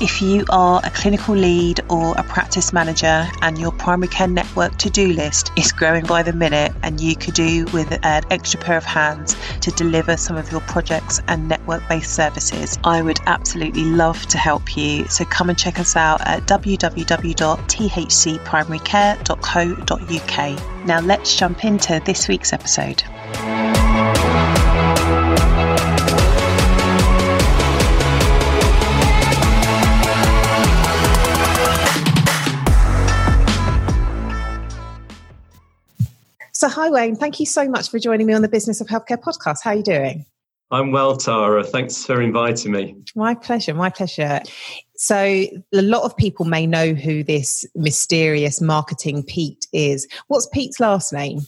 If you are a clinical lead or a practice manager and your primary care network to do list is growing by the minute and you could do with an extra pair of hands to deliver some of your projects and network based services, I would absolutely love to help you. So come and check us out at www.thcprimarycare.co.uk. Now let's jump into this week's episode. So, hi, Wayne. Thank you so much for joining me on the Business of Healthcare podcast. How are you doing? I'm well, Tara. Thanks for inviting me. My pleasure. My pleasure. So, a lot of people may know who this mysterious marketing Pete is. What's Pete's last name?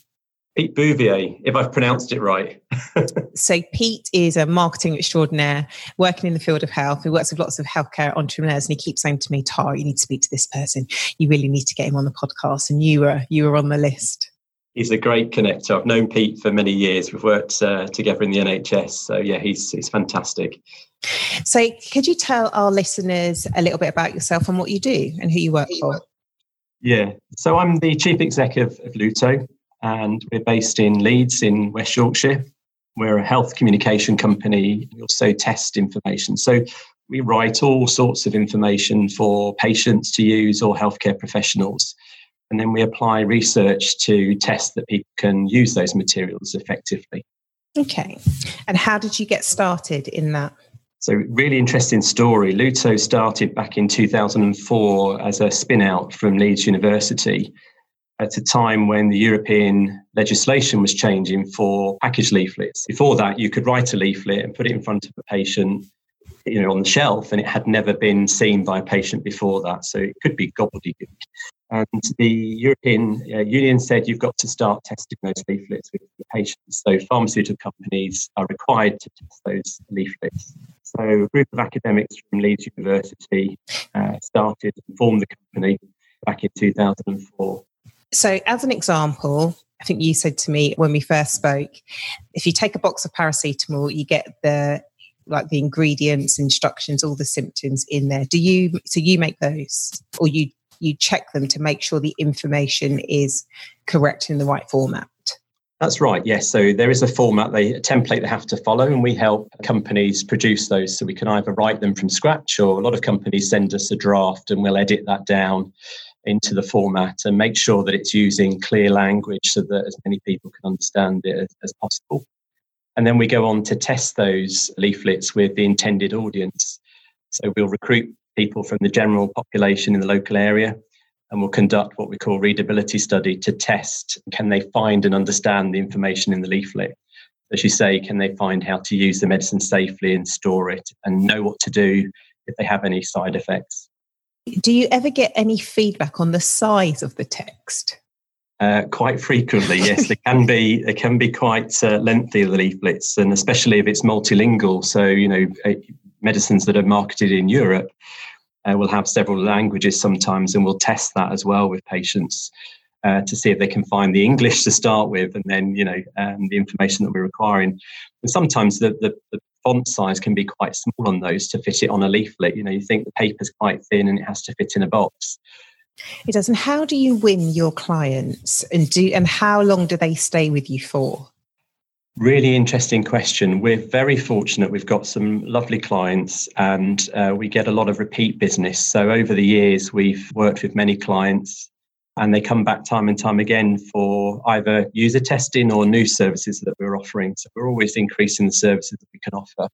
Pete Bouvier, if I've pronounced it right. so, Pete is a marketing extraordinaire working in the field of health He works with lots of healthcare entrepreneurs. And he keeps saying to me, Tara, you need to speak to this person. You really need to get him on the podcast. And you were, you were on the list he's a great connector. I've known Pete for many years. We've worked uh, together in the NHS. So yeah, he's he's fantastic. So could you tell our listeners a little bit about yourself and what you do and who you work for? Yeah. So I'm the chief executive of Luto, and we're based in Leeds in West Yorkshire. We're a health communication company. We also test information. So we write all sorts of information for patients to use or healthcare professionals. And then we apply research to test that people can use those materials effectively. Okay. And how did you get started in that? So, really interesting story. Luto started back in 2004 as a spin out from Leeds University at a time when the European legislation was changing for package leaflets. Before that, you could write a leaflet and put it in front of a patient you know on the shelf and it had never been seen by a patient before that so it could be gobbledygook and the European uh, Union said you've got to start testing those leaflets with patients. So pharmaceutical companies are required to test those leaflets. So a group of academics from Leeds University uh, started and formed the company back in 2004. So, as an example, I think you said to me when we first spoke, if you take a box of paracetamol, you get the like the ingredients, instructions, all the symptoms in there. Do you so you make those or you you check them to make sure the information is correct in the right format. That's right. Yes. So there is a format, they, a template they have to follow, and we help companies produce those. So we can either write them from scratch, or a lot of companies send us a draft, and we'll edit that down into the format and make sure that it's using clear language so that as many people can understand it as, as possible. And then we go on to test those leaflets with the intended audience. So we'll recruit people from the general population in the local area and we'll conduct what we call readability study to test can they find and understand the information in the leaflet as you say can they find how to use the medicine safely and store it and know what to do if they have any side effects do you ever get any feedback on the size of the text uh, quite frequently, yes, they can be. They can be quite uh, lengthy the leaflets, and especially if it's multilingual. So you know, medicines that are marketed in Europe uh, will have several languages sometimes, and we'll test that as well with patients uh, to see if they can find the English to start with, and then you know um, the information that we're requiring. And sometimes the, the, the font size can be quite small on those to fit it on a leaflet. You know, you think the paper's quite thin and it has to fit in a box. It does. And how do you win your clients, and do and how long do they stay with you for? Really interesting question. We're very fortunate. We've got some lovely clients and uh, we get a lot of repeat business. So, over the years, we've worked with many clients and they come back time and time again for either user testing or new services that we're offering. So, we're always increasing the services that we can offer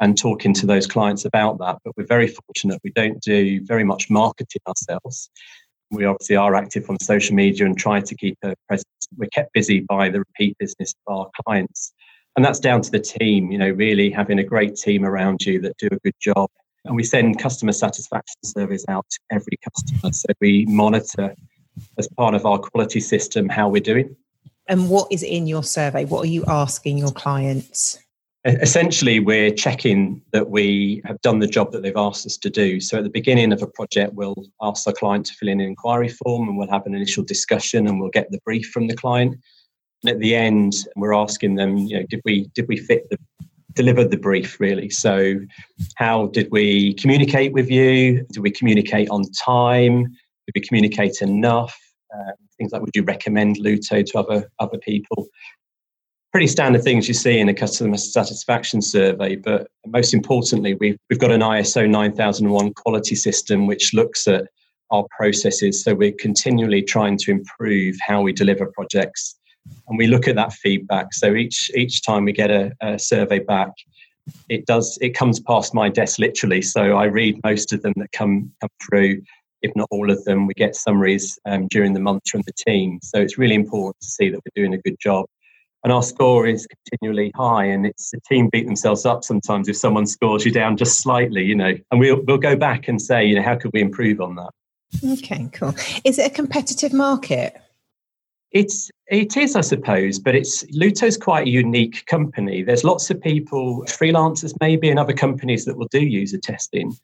and talking to those clients about that. But we're very fortunate. We don't do very much marketing ourselves we obviously are active on social media and try to keep a presence. We're kept busy by the repeat business of our clients. And that's down to the team, you know, really having a great team around you that do a good job. And we send customer satisfaction surveys out to every customer. So we monitor as part of our quality system how we're doing. And what is in your survey? What are you asking your clients? Essentially, we're checking that we have done the job that they've asked us to do. So, at the beginning of a project, we'll ask the client to fill in an inquiry form and we'll have an initial discussion and we'll get the brief from the client. And at the end, we're asking them, you know, did we did we fit the deliver the brief really? So, how did we communicate with you? Did we communicate on time? Did we communicate enough? Uh, things like would you recommend Luto to other other people? Pretty standard things you see in a customer satisfaction survey. But most importantly, we've, we've got an ISO 9001 quality system which looks at our processes. So we're continually trying to improve how we deliver projects. And we look at that feedback. So each each time we get a, a survey back, it does it comes past my desk literally. So I read most of them that come come through if not all of them. We get summaries um, during the month from the team. So it's really important to see that we're doing a good job and our score is continually high and it's the team beat themselves up sometimes if someone scores you down just slightly you know and we'll, we'll go back and say you know how could we improve on that? Okay cool. Is it a competitive market? It's it is i suppose but it's luto's quite a unique company. There's lots of people freelancers maybe and other companies that will do user testing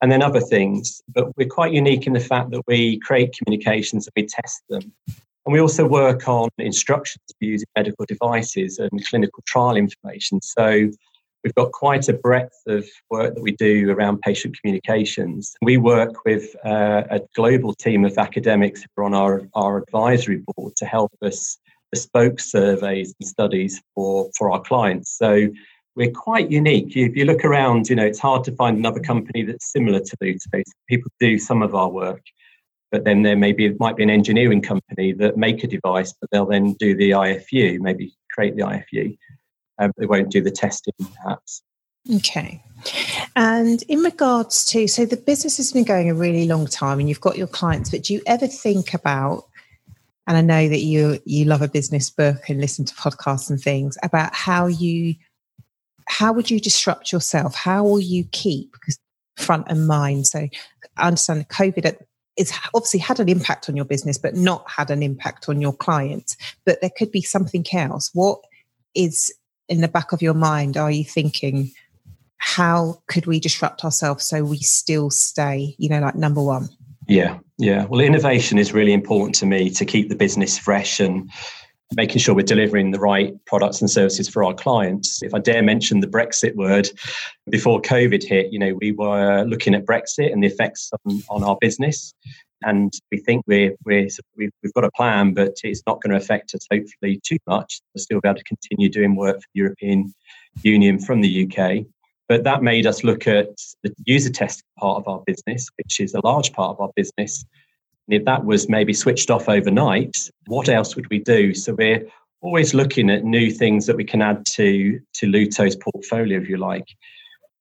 and then other things but we're quite unique in the fact that we create communications and we test them and we also work on instructions for using medical devices and clinical trial information. So we've got quite a breadth of work that we do around patient communications. We work with uh, a global team of academics who are on our, our advisory board to help us bespoke surveys and studies for, for our clients. So we're quite unique. If you look around, you know, it's hard to find another company that's similar to Luto. People do some of our work but then there maybe it might be an engineering company that make a device, but they'll then do the IFU, maybe create the IFU. Um, they won't do the testing, perhaps. Okay. And in regards to, so the business has been going a really long time, and you've got your clients, but do you ever think about? And I know that you you love a business book and listen to podcasts and things about how you how would you disrupt yourself? How will you keep front and mind? So I understand COVID at it's obviously had an impact on your business, but not had an impact on your clients. But there could be something else. What is in the back of your mind? Are you thinking, how could we disrupt ourselves so we still stay, you know, like number one? Yeah, yeah. Well, innovation is really important to me to keep the business fresh and making sure we're delivering the right products and services for our clients. If I dare mention the Brexit word, before COVID hit, you know, we were looking at Brexit and the effects on, on our business. And we think we're, we're, we've, got a plan, but it's not going to affect us, hopefully, too much. We'll still be able to continue doing work for the European Union from the UK. But that made us look at the user testing part of our business, which is a large part of our business, if that was maybe switched off overnight, what else would we do? So we're always looking at new things that we can add to, to Luto's portfolio, if you like.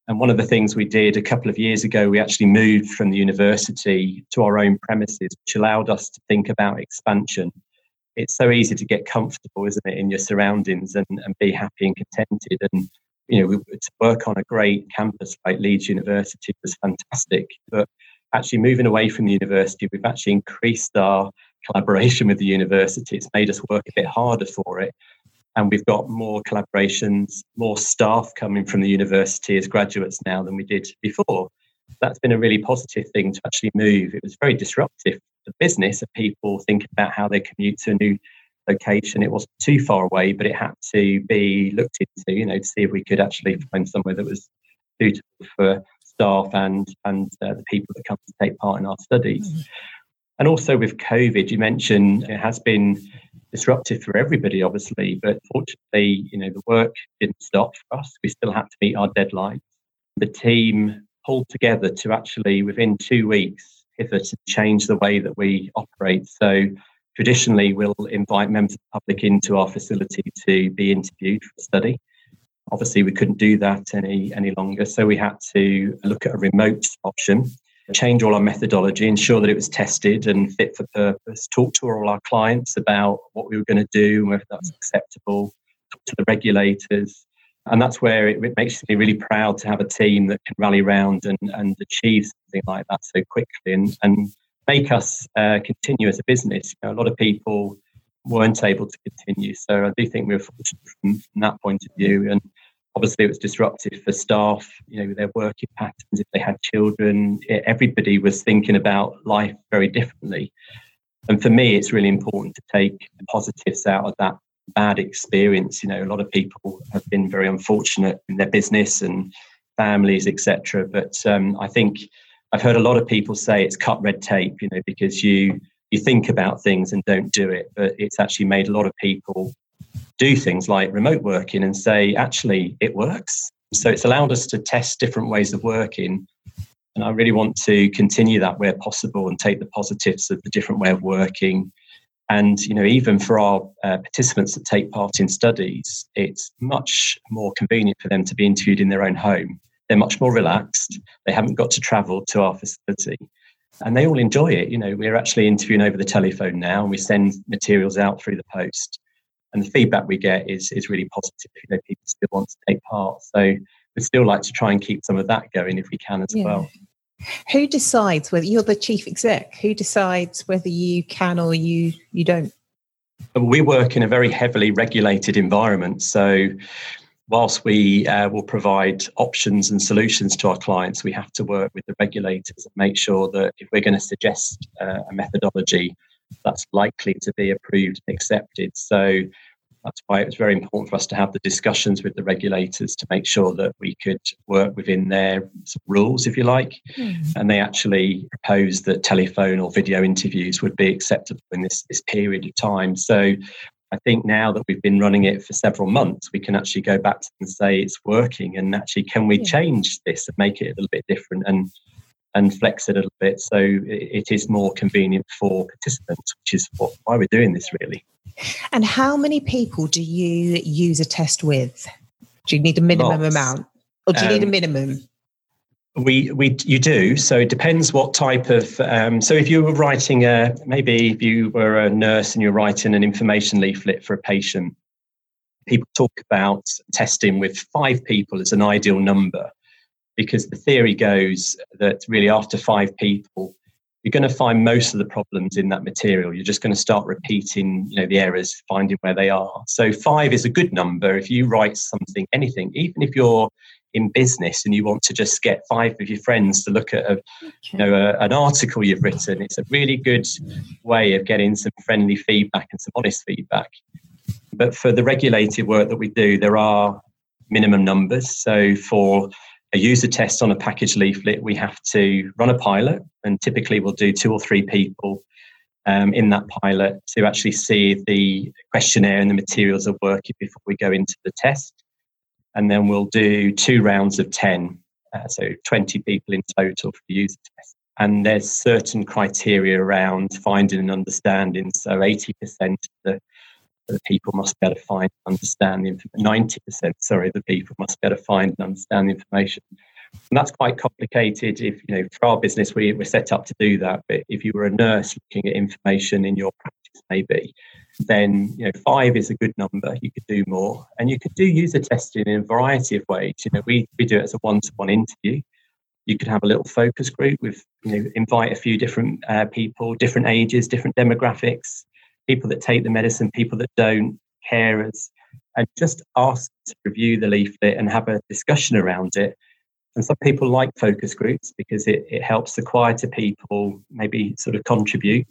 And one of the things we did a couple of years ago, we actually moved from the university to our own premises, which allowed us to think about expansion. It's so easy to get comfortable, isn't it, in your surroundings and, and be happy and contented. And, you know, we, to work on a great campus like Leeds University was fantastic. But actually moving away from the university, we've actually increased our collaboration with the university. It's made us work a bit harder for it. And we've got more collaborations, more staff coming from the university as graduates now than we did before. That's been a really positive thing to actually move. It was very disruptive for business of people thinking about how they commute to a new location. It wasn't too far away, but it had to be looked into, you know, to see if we could actually find somewhere that was suitable for staff and and uh, the people that come to take part in our studies. Mm-hmm. And also with COVID, you mentioned it has been disruptive for everybody, obviously, but fortunately, you know, the work didn't stop for us. We still had to meet our deadlines. The team pulled together to actually, within two weeks, pivot and change the way that we operate. So traditionally, we'll invite members of the public into our facility to be interviewed for a study. Obviously, we couldn't do that any any longer, so we had to look at a remote option, change all our methodology, ensure that it was tested and fit for purpose. Talk to all our clients about what we were going to do and whether that's acceptable. To the regulators, and that's where it, it, makes me really proud to have a team that can rally around and, and achieve something like that so quickly. And, and make us uh, continue as a business. You know, a lot of people weren't able to continue. So I do think we from, from, that point of view. And obviously, it was disruptive for staff, you know, their working patterns, if they had children. Everybody was thinking about life very differently. And for me, it's really important to take the positives out of that bad experience. You know, a lot of people have been very unfortunate in their business and families, etc. But um, I think I've heard a lot of people say it's cut red tape, you know, because you you think about things and don't do it. But it's actually made a lot of people do things like remote working and say, actually, it works. So it's allowed us to test different ways of working. And I really want to continue that where possible and take the positives of the different way of working. And you know, even for our uh, participants that take part in studies, it's much more convenient for them to be interviewed in their own home. They're much more relaxed. They haven't got to travel to our facility and they all enjoy it. You know, we're actually interviewing over the telephone now, and we send materials out through the post, and the feedback we get is is really positive. You know, people still want to take part, so we'd still like to try and keep some of that going if we can as yeah. well. Who decides whether you're the chief exec? Who decides whether you can or you you don't? We work in a very heavily regulated environment, so whilst we uh, will provide options and solutions to our clients, we have to work with the regulators and make sure that if we're going to suggest uh, a methodology, that's likely to be approved and accepted. So that's why it was very important for us to have the discussions with the regulators to make sure that we could work within their rules, if you like. Mm. And they actually proposed that telephone or video interviews would be acceptable in this, this period of time. So I think now that we've been running it for several months, we can actually go back and say it's working. And actually, can we change this and make it a little bit different and and flex it a little bit so it is more convenient for participants, which is what, why we're doing this really. And how many people do you use a test with? Do you need a minimum Lots. amount, or do you um, need a um, minimum? We we you do. So it depends what type of. Um, so if you were writing a maybe if you were a nurse and you're writing an information leaflet for a patient, people talk about testing with five people as an ideal number, because the theory goes that really after five people, you're going to find most of the problems in that material. You're just going to start repeating, you know, the errors, finding where they are. So five is a good number if you write something, anything, even if you're in business and you want to just get five of your friends to look at a, okay. you know a, an article you've written it's a really good way of getting some friendly feedback and some honest feedback but for the regulated work that we do there are minimum numbers so for a user test on a package leaflet we have to run a pilot and typically we'll do two or three people um, in that pilot to actually see the questionnaire and the materials are working before we go into the test and then we'll do two rounds of 10, uh, so 20 people in total for the user test. And there's certain criteria around finding and understanding. So 80% of the, the people must be able to find and understand the information. 90%, sorry, the people must be able to find and understand the information. And that's quite complicated. If you know, for our business, we, we're set up to do that. But if you were a nurse looking at information in your practice, maybe then you know five is a good number. You could do more, and you could do user testing in a variety of ways. You know, we we do it as a one-to-one interview. You could have a little focus group with you know invite a few different uh, people, different ages, different demographics, people that take the medicine, people that don't, carers, and just ask to review the leaflet and have a discussion around it. And some people like focus groups because it, it helps the quieter people maybe sort of contribute.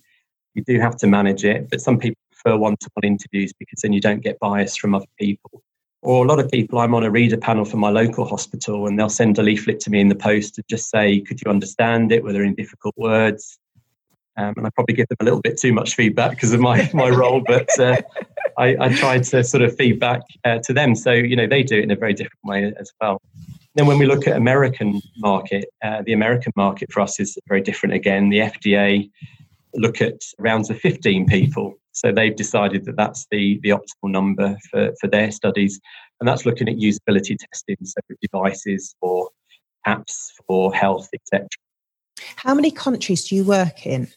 You do have to manage it, but some people prefer one-to-one interviews because then you don't get bias from other people. Or a lot of people, I'm on a reader panel for my local hospital, and they'll send a leaflet to me in the post to just say, "Could you understand it? Were there any difficult words?" Um, and I probably give them a little bit too much feedback because of my my role, but uh, I, I try to sort of feedback uh, to them. So you know they do it in a very different way as well. Then when we look at American market, uh, the American market for us is very different. Again, the FDA look at rounds of 15 people so they've decided that that's the, the optimal number for, for their studies. And that's looking at usability testing, so devices or apps for health, etc. How many countries do you work in?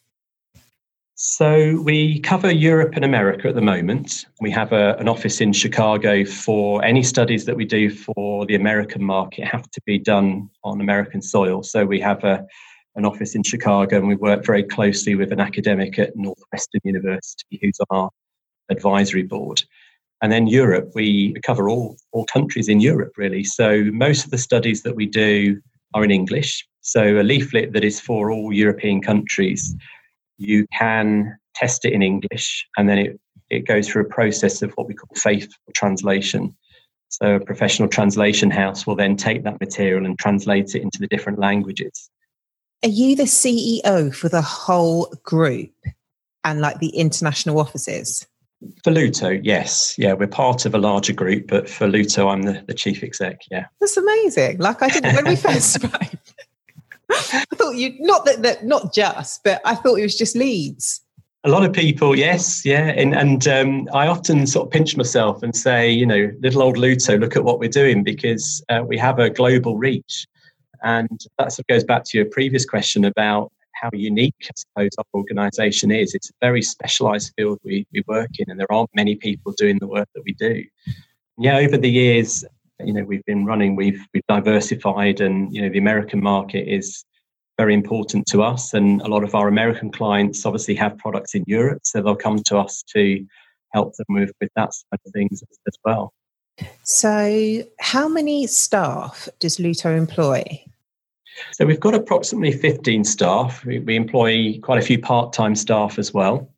So we cover Europe and America at the moment. We have a, an office in Chicago for any studies that we do for the American market have to be done on American soil. So we have a an office in Chicago, and we work very closely with an academic at Northwestern University who's on our advisory board. And then Europe, we cover all, all countries in Europe, really. So most of the studies that we do are in English. So a leaflet that is for all European countries, you can test it in English, and then it, it goes through a process of what we call faithful translation. So a professional translation house will then take that material and translate it into the different languages. Are you the CEO for the whole group and like the international offices? For Luto, yes. Yeah, we're part of a larger group, but for Luto, I'm the, the chief exec. Yeah. That's amazing. Like I didn't, when we first spoke, I thought you, not that, that, not just, but I thought it was just Leeds. A lot of people, yes, yeah, and and um, I often sort of pinch myself and say, you know, little old Luto, look at what we're doing because uh, we have a global reach, and that sort of goes back to your previous question about how unique, I suppose, our organisation is. It's a very specialised field we, we work in, and there aren't many people doing the work that we do. Yeah, over the years, you know, we've been running, we've we've diversified, and you know, the American market is very important to us. And a lot of our American clients obviously have products in Europe, so they'll come to us to help them with, with that side of things as well. So, how many staff does Luto employ? So, we've got approximately 15 staff. We, we employ quite a few part time staff as well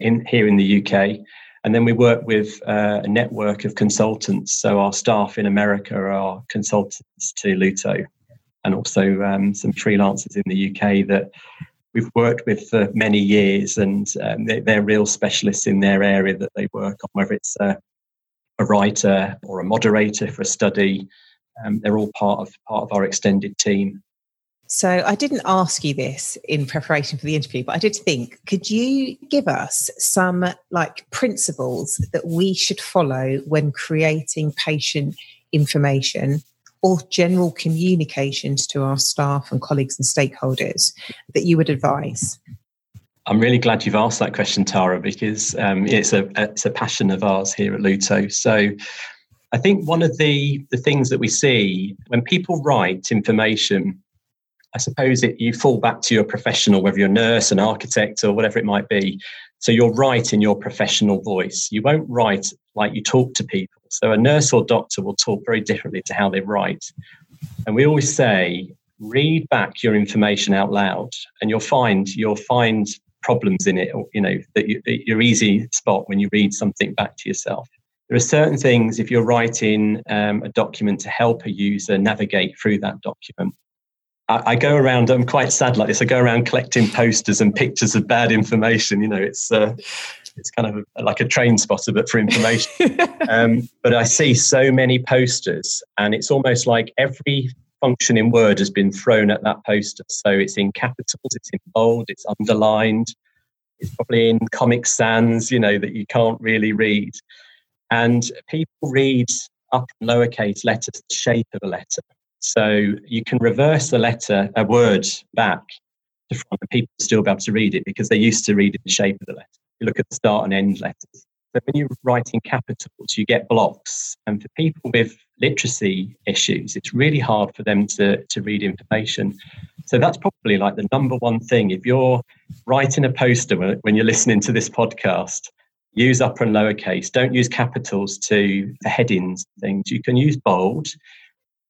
in here in the UK. And then we work with uh, a network of consultants. So, our staff in America are consultants to Luto and also um, some freelancers in the UK that we've worked with for many years, and um, they're, they're, real specialists in their area that they work on, whether it's a, a writer or a moderator for a study. Um, they're all part of part of our extended team. So I didn't ask you this in preparation for the interview, but I did think, could you give us some like principles that we should follow when creating patient information or general communications to our staff and colleagues and stakeholders that you would advise? I'm really glad you've asked that question, Tara, because um, it's a it's a passion of ours here at Luto. So, I think one of the the things that we see when people write information, I suppose it, you fall back to your professional, whether you're a nurse, an architect, or whatever it might be. So you're write in your professional voice. You won't write like you talk to people. So a nurse or doctor will talk very differently to how they write. And we always say, read back your information out loud, and you'll find you'll find problems in it. You know that you, you're easy spot when you read something back to yourself. There are certain things if you're writing um, a document to help a user navigate through that document. I, I, go around. I'm quite sad like this. I go around collecting posters and pictures of bad information. You know, it's uh, it's kind of a, like a train spotter, but for information. um, but I see so many posters, and it's almost like every function in Word has been thrown at that poster. So it's in capitals, it's in bold, it's underlined, it's probably in Comic Sans, you know, that you can't really read. And people read up and lowercase letters, the shape of a letter. So you can reverse the letter, a word back to front, and people still be able to read it because they're used to read in the shape of the letter you look at the start and end letters. But when you're writing capitals, you get blocks. And for people with literacy issues, it's really hard for them to, to read information. So that's probably like the number one thing. If you're writing a poster when you're listening to this podcast, use upper and lowercase. Don't use capitals to for headings things. You can use bold.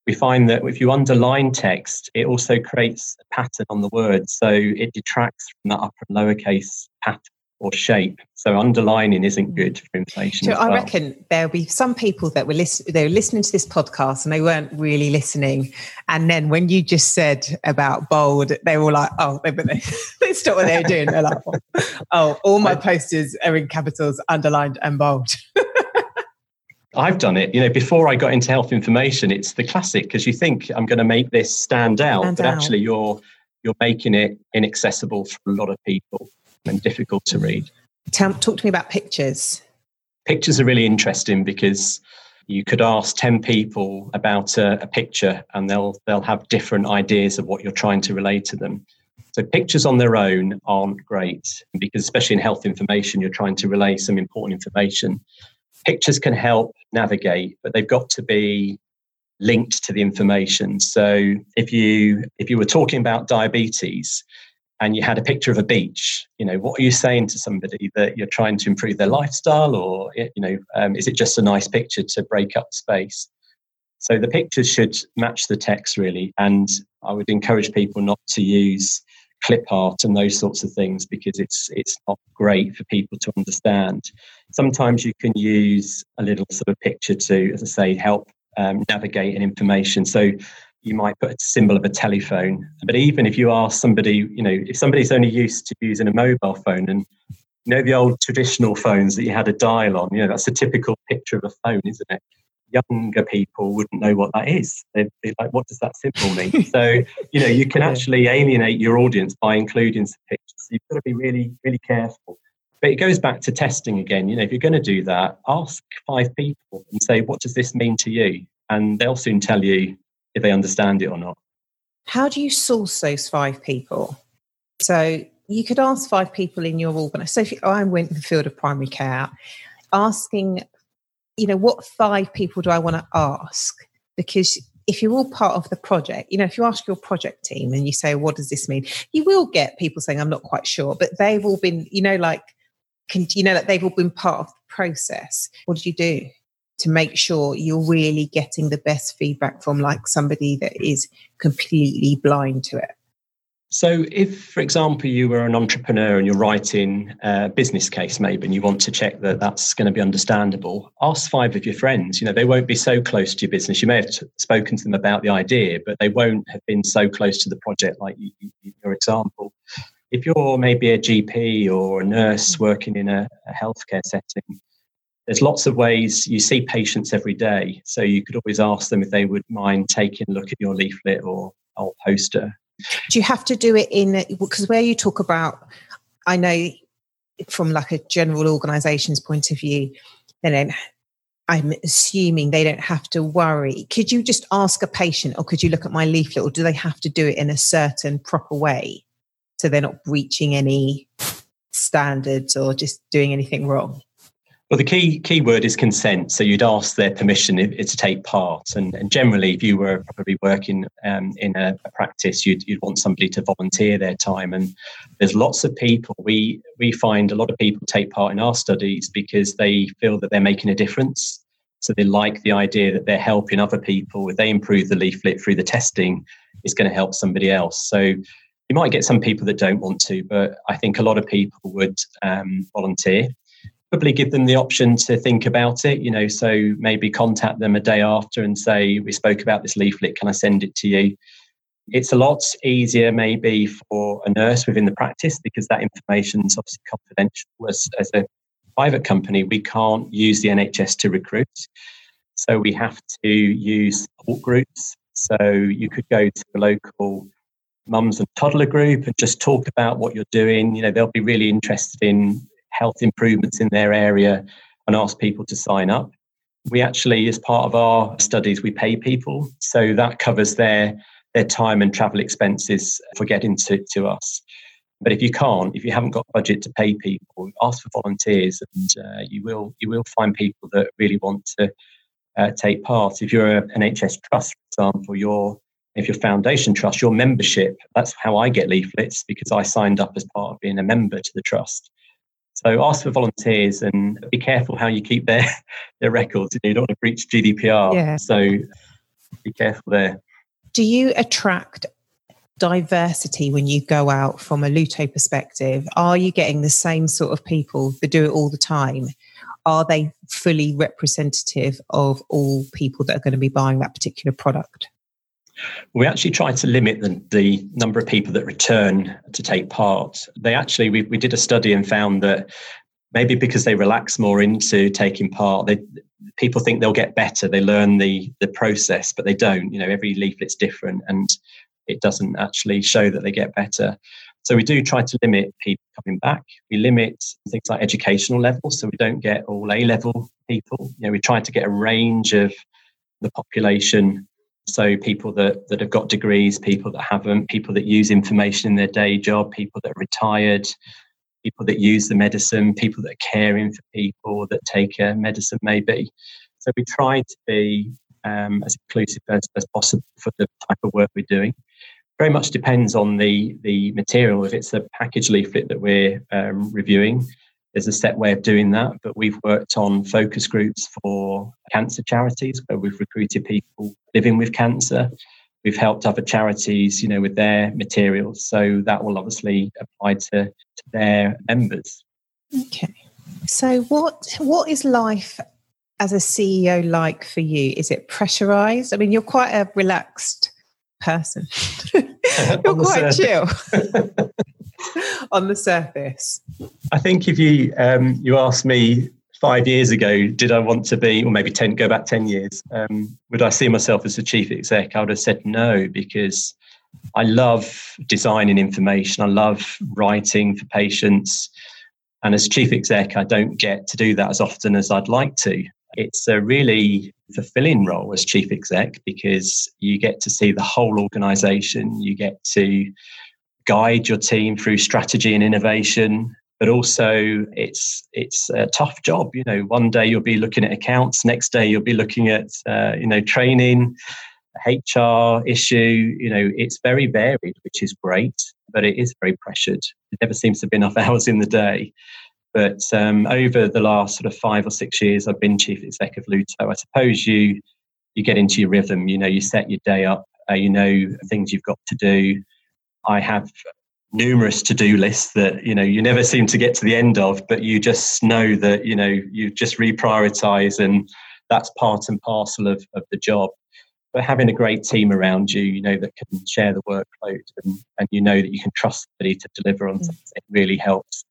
We find that if you underline text, it also creates a pattern on the word. So it detracts from that upper and lowercase pattern or shape. So underlining isn't mm. good for inflation. So I reckon there'll be some people that were listening they were listening to this podcast and they weren't really listening. And then when you just said about bold, they were like, oh, they, they, they stopped what they were doing. They're like, oh, oh all my posters are in capitals, underlined and bold. I've done it. You know, before I got into health information, it's the classic because you think I'm going to make this stand out, stand but out. actually you're you're making it inaccessible for a lot of people and difficult to read. Tell, talk to me about pictures. Pictures are really interesting because you could ask 10 people about a, a, picture and they'll they'll have different ideas of what you're trying to relate to them so pictures on their own aren't great because especially in health information you're trying to relay some important information pictures can help navigate but they've got to be linked to the information. So if you if you were talking about diabetes and you had a picture of a beach, you know, what are you saying to somebody that you're trying to improve their lifestyle, or you know, um, is it just a nice picture to break up space? So the pictures should match the text really, and I would encourage people not to use clip art and those sorts of things because it's it's not great for people to understand. Sometimes you can use a little sort of picture to, as I say, help um, navigate an information. So you might put a symbol of a telephone, but even if you ask somebody, you know, if somebody's only used to using a mobile phone and you know the old traditional phones that you had a dial on, you know, that's a typical picture of a phone, isn't it? Younger people wouldn't know what that is. They'd be like, what does that symbol mean? so, you know, you can actually alienate your audience by including some pictures. So you've got to be really, really careful. But it goes back to testing again. You know, if you're going to do that, ask five people and say, what does this mean to you? And they'll soon tell you if they understand it or not. How do you source those five people? So you could ask five people in your organisation. So if I went in the field of primary care, asking you know, what five people do I want to ask? Because if you're all part of the project, you know, if you ask your project team and you say, what does this mean? You will get people saying, I'm not quite sure, but they've all been, you know, like, can, you know, that they've all been part of the process. What did you do to make sure you're really getting the best feedback from like somebody that is completely blind to it? So, if, for example, you were an entrepreneur and you're writing a business case, maybe, and you want to check that that's going to be understandable, ask five of your friends. You know, they won't be so close to your business. You may have spoken to them about the idea, but they won't have been so close to the project, like you, your example. If you're maybe a GP or a nurse mm. working in a, a healthcare setting, there's lots of ways you see patients every day. So, you could always ask them if they would mind taking a look at your leaflet or, or poster do you have to do it in because where you talk about, I know from like a general organisation's point of view, then I'm assuming they don't have to worry. Could you just ask a patient, or could you look at my leaflet, or do they have to do it in a certain proper way so they're not breaching any standards or just doing anything wrong? Well, the key key word is consent. So you'd ask their permission if, if to take part, and, and, generally, if you were probably working um, in a, a, practice, you'd, you'd want somebody to volunteer their time. And there's lots of people. We we find a lot of people take part in our studies because they feel that they're making a difference. So they like the idea that they're helping other people. If they improve the leaflet through the testing, it's going to help somebody else. So you might get some people that don't want to, but I think a lot of people would um, volunteer probably give them the option to think about it you know so maybe contact them a day after and say we spoke about this leaflet can i send it to you? It's a lot easier maybe for a nurse within the practice because that information is obviously confidential. As, as a private company we can't use the nhs to recruit so we have to use support groups. So you could go to a local mums and toddler group and just talk about what you're doing. You know they'll be really interested in health improvements in their area and ask people to sign up. We actually, as part of our studies, we pay people. So that covers their, their time and travel expenses for getting to, to us. But if you can't, if you haven't got budget to pay people, ask for volunteers, and uh, you will you will find people that really want to uh, take part. If you're an NHS trust, for example, your if you're foundation trust, your membership. That's how I get leaflets because I signed up as part of being a member to the trust. So ask for volunteers and be careful how you keep their, their records. You don't want to breach GDPR. Yeah. So be careful there. Do you attract diversity when you go out from a Luto perspective? Are you getting the same sort of people that do it all the time? Are they fully representative of all people that are going to be buying that particular product? We actually try to limit the, the number of people that return to take part. They actually, we, we did a study and found that maybe because they relax more into taking part, they, people think they'll get better. They learn the, the process, but they don't. You know, every leaflet's different and it doesn't actually show that they get better. So we do try to limit people coming back. We limit things like educational levels, so we don't get all A level people. You know, we try to get a range of the population so people that, that have got degrees, people that haven't, people that use information in their day job, people that are retired, people that use the medicine, people that are caring for people that take a medicine maybe. So we try to be um, as inclusive as, as possible for the type of work we're doing. Very much depends on the the material. If it's a package leaflet that we're um, reviewing, there's a set way of doing that. But we've worked on focus groups for cancer charities where we've recruited people living with cancer. We've helped other charities, you know, with their materials. So that will obviously apply to, to their members. Okay. So what what is life as a CEO like for you? Is it pressurized? I mean, you're quite a relaxed person. you're quite chill on the surface. I think if you um, you asked me five years ago, did I want to be, or maybe ten, go back ten years, um, would I see myself as a chief exec? I would have said no because I love designing information. I love writing for patients. And as chief exec, I don't get to do that as often as I'd like to. It's a really fulfilling role as chief exec because you get to see the whole organization. You get to guide your team through strategy and innovation but also it's it's a tough job you know. One day you'll be looking at accounts next day you'll be looking at uh, you know training hr issue you know. It's very varied which is great but it is very pressured. It never seems to be enough hours in the day. But um, over the last sort of five or six years i've been chief exec of luto. I suppose you you get into your rhythm you know you set your day up uh, you know things you've got to do I have numerous to-do lists that you know you never seem to get to the end of but you just know that you know you just reprioritize and that's part and parcel of, of the job but having a great team around you you know that can share the workload and, and you know that you can trust somebody to deliver on mm. something really helps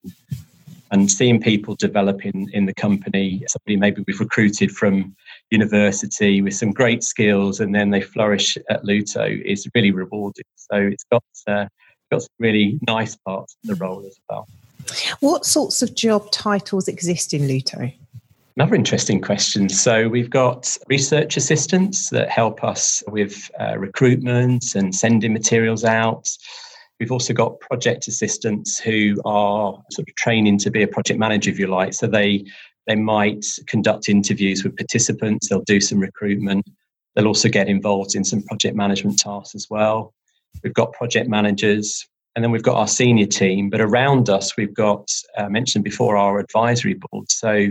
and seeing people develop in, in the company somebody maybe we've recruited from university with some great skills and then they flourish at luto is really rewarding so it's got uh, got some really nice parts of the role as well what sorts of job titles exist in luto Another interesting question. So, we've got research assistants that help us with uh, recruitment and sending materials out. We've also got project assistants who are sort of training to be a project manager, if you like. So they they might conduct interviews with participants. They'll do some recruitment. They'll also get involved in some project management tasks as well. We've got project managers, and then we've got our senior team. But around us, we've got uh, mentioned before our advisory board. So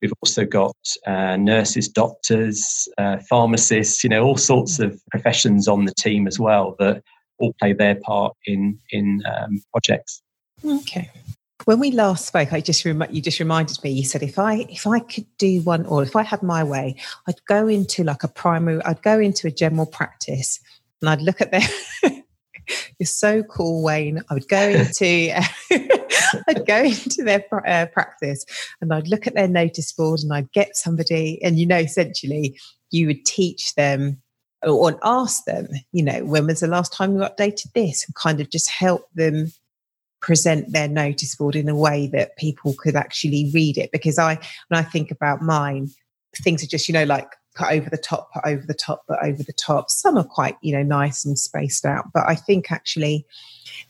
we've also got uh, nurses, doctors, uh, pharmacists. You know, all sorts of professions on the team as well that all play their part in in um, projects. Okay. When we last spoke, I just rem- you just reminded me. You said if I if I could do one, or if I had my way, I'd go into like a primary. I'd go into a general practice, and I'd look at their. You're so cool, Wayne. I would go into. I'd go into their uh, practice and I'd look at their notice board and I'd get somebody, and you know, essentially, you would teach them or ask them, you know, when was the last time you updated this and kind of just help them present their notice board in a way that people could actually read it. Because I, when I think about mine, things are just, you know, like put over the top, put over the top, put over the top. Some are quite, you know, nice and spaced out. But I think actually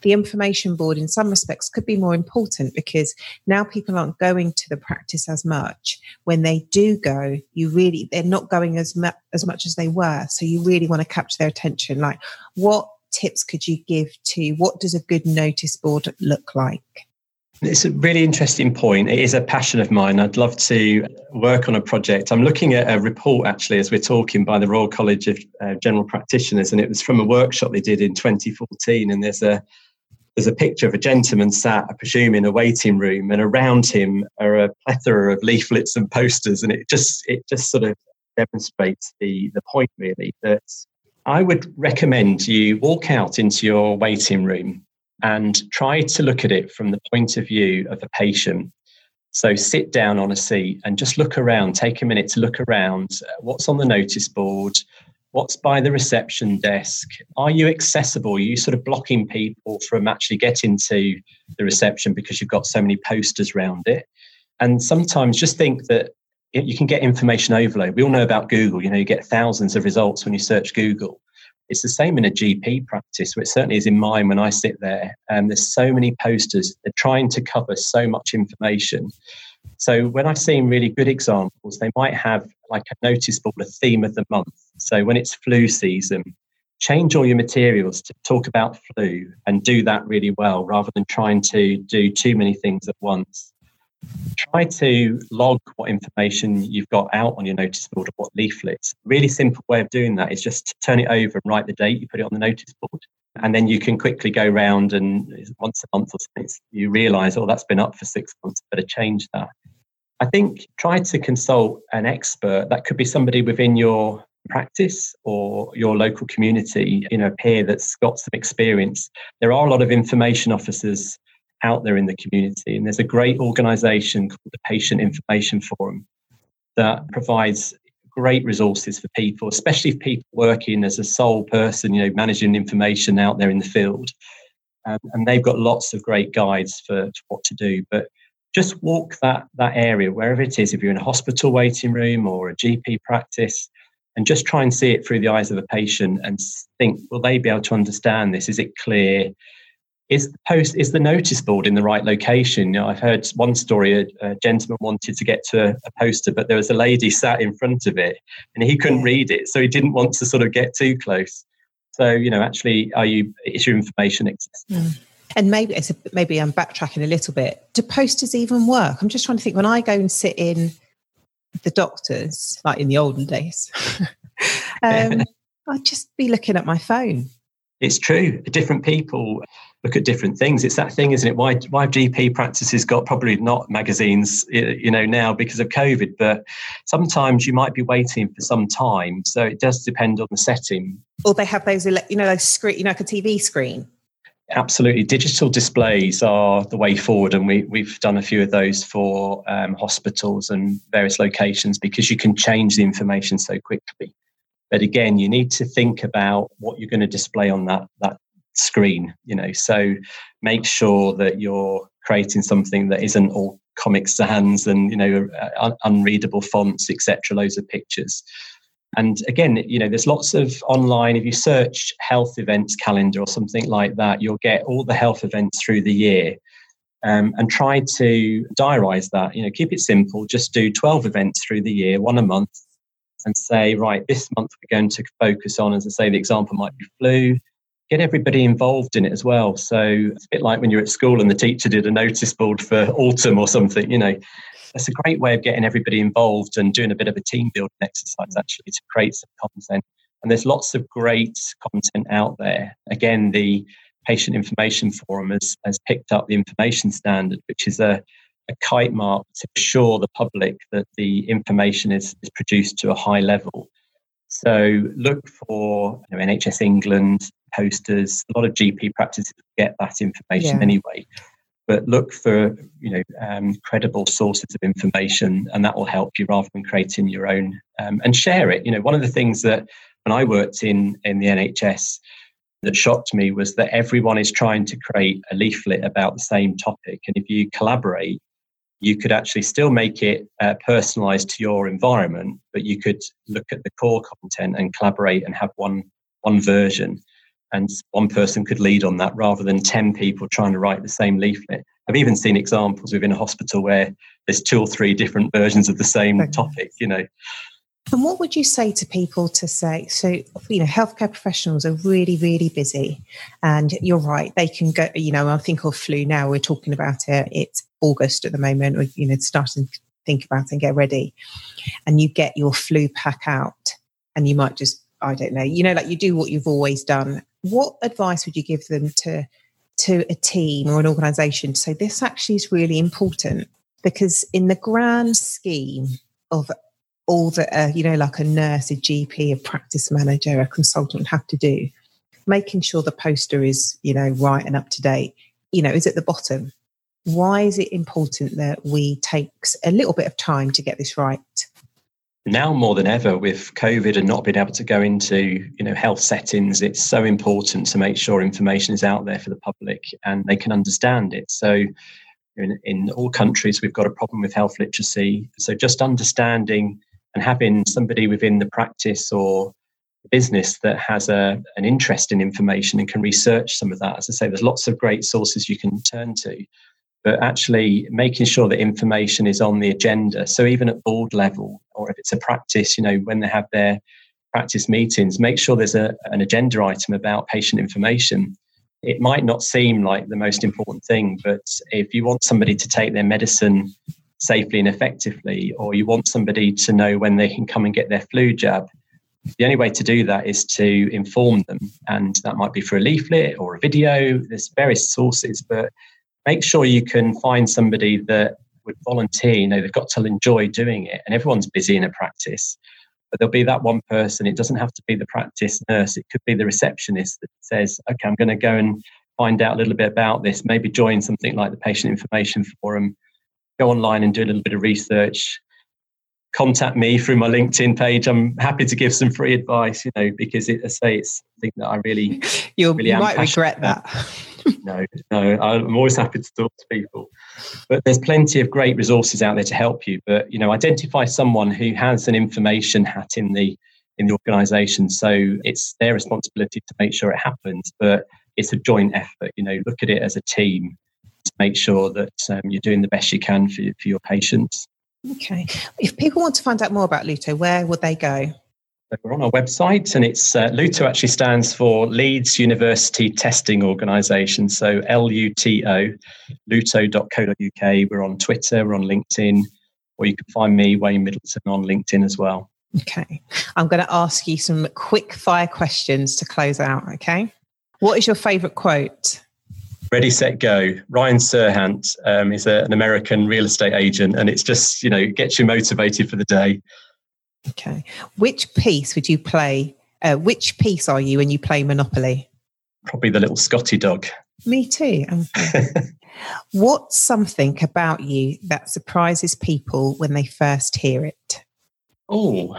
the information board in some respects could be more important because now people aren't going to the practice as much. When they do go, you really, they're not going as, mu- as much as they were. So you really want to capture their attention. Like what tips could you give to what does a good notice board look like? It's a really interesting point. It is a passion of mine. I'd love to work on a project. I'm looking at a report actually as we're talking by the Royal College of uh, General Practitioners, and it was from a workshop they did in 2014. And there's a there's a picture of a gentleman sat, I presume, in a waiting room, and around him are a plethora of leaflets and posters, and it just it just sort of demonstrates the the point really that I would recommend you walk out into your waiting room and try to look at it from the point of view of the patient. So sit down on a seat and just look around, take a minute to look around. Uh, what's on the notice board? What's by the reception desk? Are you accessible? Are you sort of blocking people from actually getting to the reception because you've got so many posters around it? And sometimes just think that you can get information overload. We all know about Google. You know, you get thousands of results when you search Google. It's the same in a GP practice, which certainly is in mine when I sit there. And there's so many posters, they're trying to cover so much information. So when I've seen really good examples, they might have like a notice board, a theme of the month. So when it's flu season, change all your materials to talk about flu and do that really well rather than trying to do too many things at once. Try to log what information you've got out on your notice board or what leaflets. Really simple way of doing that is just to turn it over and write the date, you put it on the notice board. And then you can quickly go round and once a month or something, you realize, oh, that's been up for six months, better change that. I think try to consult an expert. That could be somebody within your practice or your local community, you know, a peer that's got some experience. There are a lot of information officers out there in the community, and there's a great organization called the Patient Information Forum that provides great resources for people, especially if people working as a sole person, you know, managing information out there in the field. Um, and they've got lots of great guides for what to do. But just walk that that area wherever it is if you're in a hospital waiting room or a gp practice and just try and see it through the eyes of a patient and think, will they be able to understand this? Is it clear? Is the post is the notice board in the right location? You know, I've heard one story. A, a gentleman wanted to get to a, poster, but there was a lady sat in front of it, and he couldn't read it, so he didn't want to sort of get too close. So you know, actually, are you is your information accessible? Mm. And maybe it's a, maybe I'm backtracking a little bit. Do posters even work? I'm just trying to think. When I go and sit in the doctors, like in the olden days, um, I'd just be looking at my phone. It's true. Different people look at different things. It's that thing, isn't it? Why why GP practices got probably not magazines, you know, now because of COVID. But sometimes you might be waiting for some time, so it does depend on the setting. Or they have those, you know, those screen, you know, like a TV screen Absolutely. Digital displays are the way forward, and we, we've done a few of those for um, hospitals and various locations because you can change the information so quickly. But again, you need to think about what you're going to display on that, that screen, you know, so make sure that you're creating something that isn't all Comic Sans and, you know, un- unreadable fonts, etc., loads of pictures. And again, you know, there's lots of online, if you search health events calendar or something like that, you'll get all the health events through the year. Um, and try to diarize that. You know, keep it simple. Just do 12 events through the year, one a month, and say, right, this month we're going to focus on, as I say, the example might be flu. Get everybody involved in it as well. So it's a bit like when you're at school and the teacher did a notice board for autumn or something. You know, it's a great way of getting everybody involved and doing a bit of a team building exercise actually to create some content. And there's lots of great content out there. Again, the Patient Information Forum has, has picked up the information standard, which is a, a kite mark to assure the public that the information is, is produced to a high level. So look for you know, NHS England posters. A lot of GP practices get that information yeah. anyway but look for you know um, credible sources of information and that will help you rather than creating your own um, and share it you know one of the things that when i worked in in the nhs that shocked me was that everyone is trying to create a leaflet about the same topic and if you collaborate you could actually still make it uh, personalized to your environment but you could look at the core content and collaborate and have one one version and one person could lead on that rather than 10 people trying to write the same leaflet. I've even seen examples within a hospital where there's two or three different versions of the same okay. topic, you know. And what would you say to people to say? So, you know, healthcare professionals are really, really busy. And you're right, they can go, you know, I think of flu now, we're talking about it, it's August at the moment, or, you know, starting to think about it and get ready. And you get your flu pack out and you might just, I don't know, you know, like you do what you've always done what advice would you give them to to a team or an organization to say this actually is really important because in the grand scheme of all that uh, you know like a nurse a gp a practice manager a consultant have to do making sure the poster is you know right and up to date you know is at the bottom. Why is it important that we takes a little bit of time to get this right now more than ever with covid and not being able to go into you know health settings it's so important to make sure information is out there for the public and they can understand it. So in, in all countries we've got a problem with health literacy. So just understanding and having somebody within the practice or business that has a, an interest in information and can research some of that. As i say there's lots of great sources you can turn to but actually making sure that information is on the agenda. So even at board level, or if it's a practice, you know, when they have their practice meetings, make sure there's a, an agenda item about patient information. It might not seem like the most important thing, but if you want somebody to take their medicine safely and effectively, or you want somebody to know when they can come and get their flu jab, the only way to do that is to inform them. And that might be through a leaflet or a video. There's various sources, but make sure you can find somebody that would volunteer. You know, they've got to enjoy doing it. And everyone's busy in a practice. But there'll be that one person. It doesn't have to be the practice nurse. It could be the receptionist that says, okay, I'm going to go and find out a little bit about this, maybe join something like the patient information forum, go online and do a little bit of research, contact me through my LinkedIn page. I'm happy to give some free advice, you know, because it, I say it's something that I really, You'll, really you might regret about. that. No, no, I'm always happy to talk to people. But there's plenty of great resources out there to help you. But you know, identify someone who has an information hat in the in the organisation. So it's their responsibility to make sure it happens. But it's a joint effort. You know, look at it as a team to make sure that um, you're doing the best you can for, for your patients. Okay. If people want to find out more about Luto, where would they go? We're on our website, and it's uh, Luto actually stands for Leeds University Testing Organisation. So L U T O, luto.co.uk. We're on Twitter, we're on LinkedIn, or you can find me, Wayne Middleton, on LinkedIn as well. Okay. I'm going to ask you some quick fire questions to close out. Okay. What is your favourite quote? Ready, set, go. Ryan Serhant um, is a, an American real estate agent, and it's just, you know, gets you motivated for the day. Okay. Which piece would you play? Uh, which piece are you when you play Monopoly? Probably the little Scotty dog. Me too. What's something about you that surprises people when they first hear it? Oh,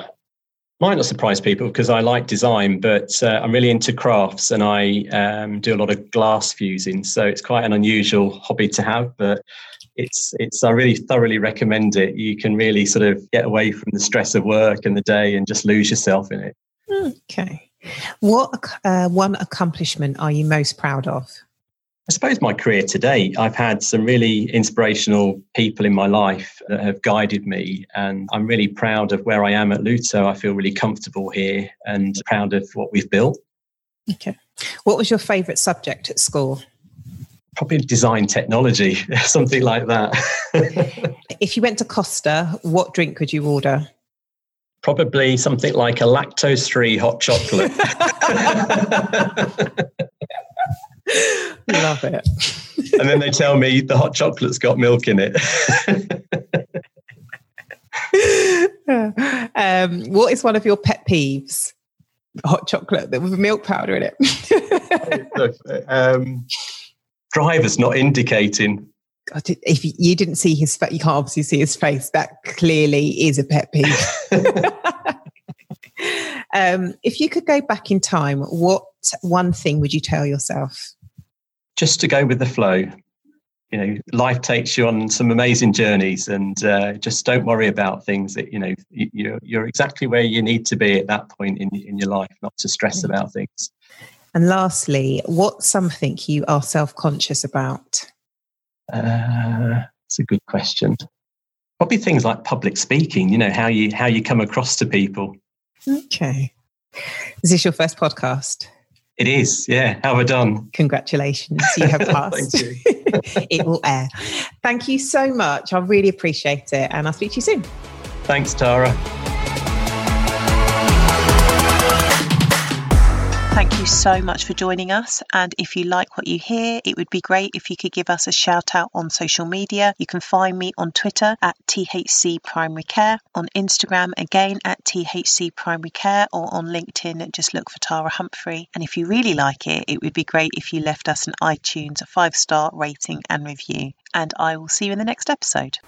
might not surprise people because I like design, but uh, I'm really into crafts and I um, do a lot of glass fusing. So it's quite an unusual hobby to have, but it's it's I really thoroughly recommend it. You can really sort of get away from the stress of work and the day and just lose yourself in it. Okay. What uh, one accomplishment are you most proud of? I suppose my career today, I've had some really inspirational people in my life that have guided me, and I'm really proud of where I am at Luto. I feel really comfortable here and proud of what we've built. Okay. What was your favourite subject at school? Probably design technology, something like that. if you went to Costa, what drink would you order? Probably something like a lactose free hot chocolate. Love it. and then they tell me the hot chocolate's got milk in it. um, what is one of your pet peeves? Hot chocolate with milk powder in it. Look, um, drivers not indicating. God, if you didn't see his face, you can't obviously see his face. That clearly is a pet peeve. um, if you could go back in time, what one thing would you tell yourself? Just to go with the flow. You know, life takes you on some amazing journeys, and uh, just don't worry about things. That you know, you're you're exactly where you need to be at that point in in your life, not to stress mm-hmm. about things. And lastly, what's something you are self conscious about? Uh, it's a good question. Probably things like public speaking. You know how you how you come across to people. Okay. Is this your first podcast? It is, yeah. How have I done? Congratulations, you have passed. you. it will air. Thank you so much. I really appreciate it, and I'll speak to you soon. Thanks, Tara. you so much for joining us. And if you like what you hear, it would be great if you could give us a shout out on social media. You can find me on Twitter at THC Primary Care, on Instagram again at THC Primary Care, or on LinkedIn, just look for Tara Humphrey. And if you really like it, it would be great if you left us an iTunes five star rating and review. And I will see you in the next episode.